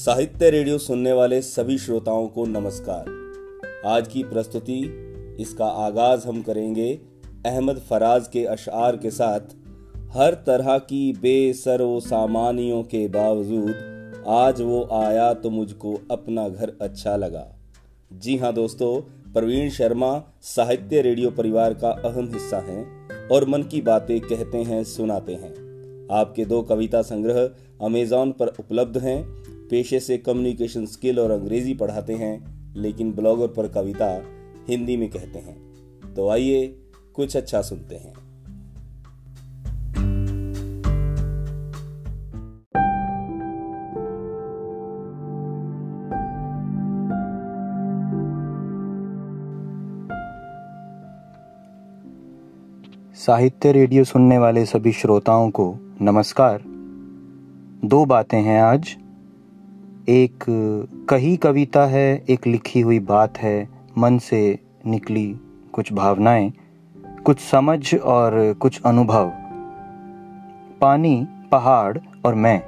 साहित्य रेडियो सुनने वाले सभी श्रोताओं को नमस्कार। आज की प्रस्तुति, इसका आगाज़ हम करेंगे अहमद फराज के अशार के साथ, हर तरह की बेसरो सामानियों के बावजूद, आज वो आया तो मुझको अपना घर अच्छा लगा। जी हाँ दोस्तों, प्रवीण शर्मा साहित्य रेडियो परिवार का अहम हिस्सा हैं और मन की बातें कहते हैं, सुनाते हैं। आपके दो कविता संग्रह अमेजॉन पर उपलब्ध हैं। पेशे से कम्युनिकेशन स्किल और अंग्रेज़ी पढ़ाते हैं, लेकिन ब्लॉगर पर कविता हिंदी में कहते हैं। तो आइए कुछ अच्छा सुनते हैं। साहित्य रेडियो सुनने वाले सभी श्रोताओं को नमस्कार। दो बातें हैं आज। एक कही कविता है, एक लिखी हुई बात है, मन से निकली कुछ भावनाएँ, कुछ समझ और कुछ अनुभव। पानी, पहाड़ और मैं।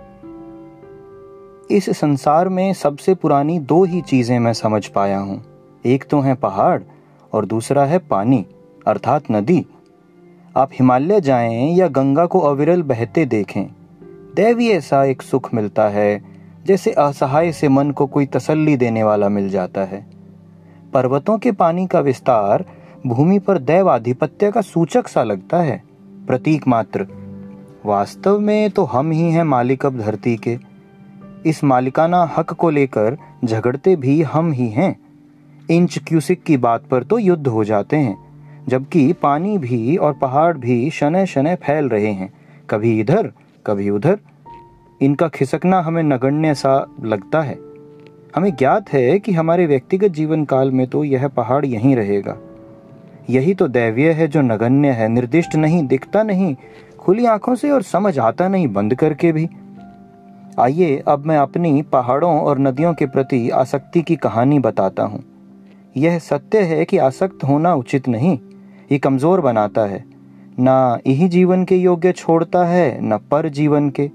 इस संसार में सबसे पुरानी दो ही चीज़ें मैं समझ पाया हूँ। एक तो है पहाड़ और दूसरा है पानी, अर्थात नदी। आप हिमालय जाएँ या गंगा को अविरल बहते देखें दैवी ऐसा एक सुख मिलता है जैसे असहाय से मन को कोई तसल्ली देने वाला मिल जाता है। पर्वतों के पानी का विस्तार भूमि पर दैव आधिपत्य का सूचक सा लगता है। प्रतीक मात्र, वास्तव में तो हम ही हैं मालिक अब धरती के। इस मालिकाना हक को लेकर झगड़ते भी हम ही हैं। इंच क्यूसिक की बात पर तो युद्ध हो जाते हैं, जबकि पानी भी और पहाड़ भी शनै शनै फैल रहे हैं। कभी इधर, कभी उधर इनका खिसकना हमें नगण्य सा लगता है। हमें ज्ञात है कि हमारे व्यक्तिगत जीवन काल में तो यह पहाड़ यहीं रहेगा। यही तो दैवीय है जो नगण्य है, निर्दिष्ट नहीं, दिखता नहीं, खुली आँखों से और समझ आता नहीं, बंद करके भी। आइए, अब मैं अपनी पहाड़ों और नदियों के प्रति आसक्ति की कहानी बताता हूँ। यह सत्य है कि आसक्त होना उचित नहीं, ये कमज़ोर बनाता है। ना यही जीवन के योग्य छोड़ता है, न पर जीवन के।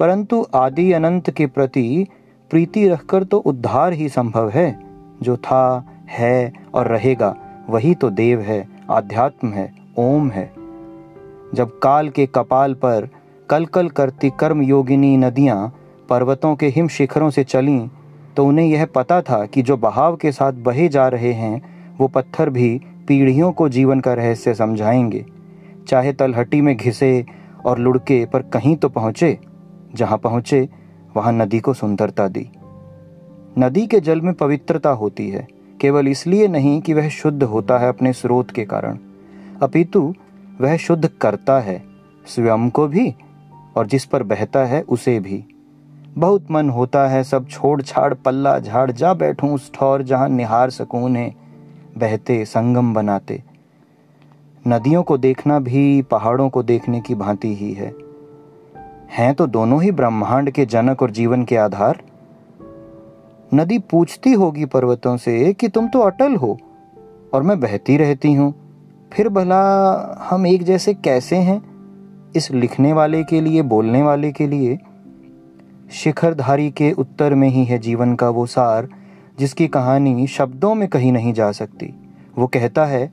परंतु आदि अनंत के प्रति प्रीति रखकर तो उद्धार ही संभव है। जो था, है और रहेगा, वही तो देव है, आध्यात्म है, ओम है। जब काल के कपाल पर कल कल करती कर्म योगिनी नदियाँ पर्वतों के हिम शिखरों से चलीं तो उन्हें यह पता था कि जो बहाव के साथ बहे जा रहे हैं, वो पत्थर भी पीढ़ियों को जीवन का रहस्य समझाएँगे। चाहे तलहटी में घिसे और लुढ़के पर कहीं तो पहुँचे। जहाँ पहुँचे, वहाँ नदी को सुंदरता दी। नदी के जल में पवित्रता होती है, केवल इसलिए नहीं कि वह शुद्ध होता है अपने स्रोत के कारण। अपितु, वह शुद्ध करता है, स्वयं को भी, और जिस पर बहता है, उसे भी। बहुत मन होता है, सब छोड़ छाड़ पल्ला झाड़ जा बैठूं उस ठौर जहाँ निहार सकून है, बहते, संगम बनाते। नदियों को देखना भी, पहाड़ों को देखने की भांति ही है। हैं तो दोनों ही ब्रह्मांड के जनक और जीवन के आधार? नदी पूछती होगी पर्वतों से कि तुम तो अटल हो, और मैं बहती रहती हूँ। फिर भला हम एक जैसे कैसे हैं? इस लिखने वाले के लिए, बोलने वाले के लिए? शिखरधारी के उत्तर में ही है जीवन का वो सार, जिसकी कहानी शब्दों में कहीं नहीं जा सकती। वो कहता है,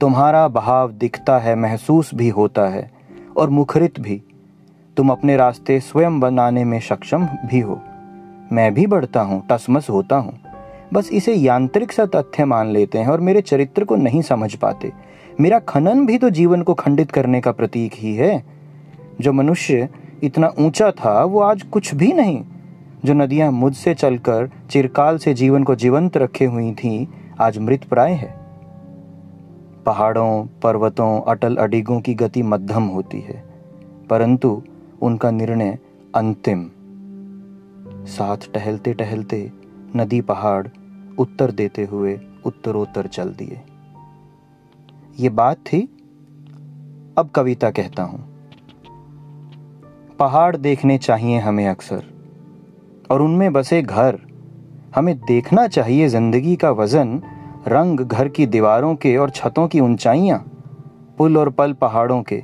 तुम्हारा बहाव दिखता है, महसूस भी होता है। और मुखरित भी। तुम अपने रास्ते स्वयं बनाने में सक्षम भी हो। मैं भी बढ़ता हूँ टसमस होता हूँ। बस इसे यांत्रिक सा तथ्य मान लेते हैं और मेरे चरित्र को नहीं समझ पाते। मेरा खनन भी तो जीवन को खंडित करने का प्रतीक ही है। जो मनुष्य इतना ऊँचा था, वो आज कुछ भी नहीं। जो नदियाँ मुझसे चलकर चिरकाल से जीवन को जीवंत रखे हुई थीं, आज मृत प्राय है। पहाड़ों, पर्वतों, अटल अडिगों की गति मध्यम होती है, परंतु उनका निर्णय अंतिम। साथ टहलते टहलते नदी पहाड़ उत्तर देते हुए उत्तरोत्तर चल दिए। ये बात थी? अब कविता कहता हूँ। पहाड़ देखने चाहिए हमें अक्सर, और उनमें बसे घर। हमें देखना चाहिए ज़िंदगी का वज़न रंग घर की दीवारों के और छतों की ऊंचाइयाँ पुल और पल पहाड़ों के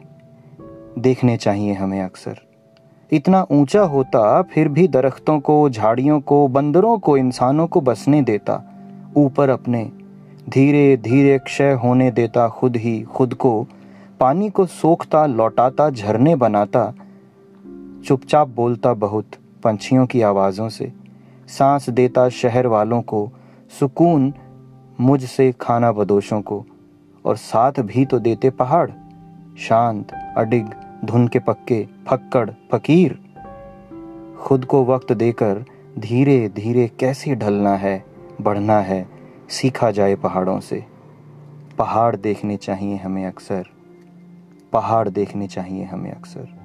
देखने चाहिए हमें अक्सर। इतना ऊँचा होता फिर भी दरख्तों को, झाड़ियों को, बंदरों को, इंसानों को बसने देता, ऊपर अपने धीरे धीरे क्षय होने देता, खुद ही खुद को, पानी को सोखता, लौटाता, झरने बनाता, चुपचाप बोलता बहुत पंछियों की आवाज़ों से, सांस देता शहर वालों को, सुकून मुझसे खाना बदोशों को, और साथ भी तो देते पहाड़। शांत, अडिग, धुन के पक्के, फक्कड़, फकीर। खुद को वक्त देकर धीरे धीरे कैसे ढलना है, बढ़ना है, सीखा जाए पहाड़ों से। पहाड़ देखने चाहिए हमें अक्सर। पहाड़ देखने चाहिए हमें अक्सर।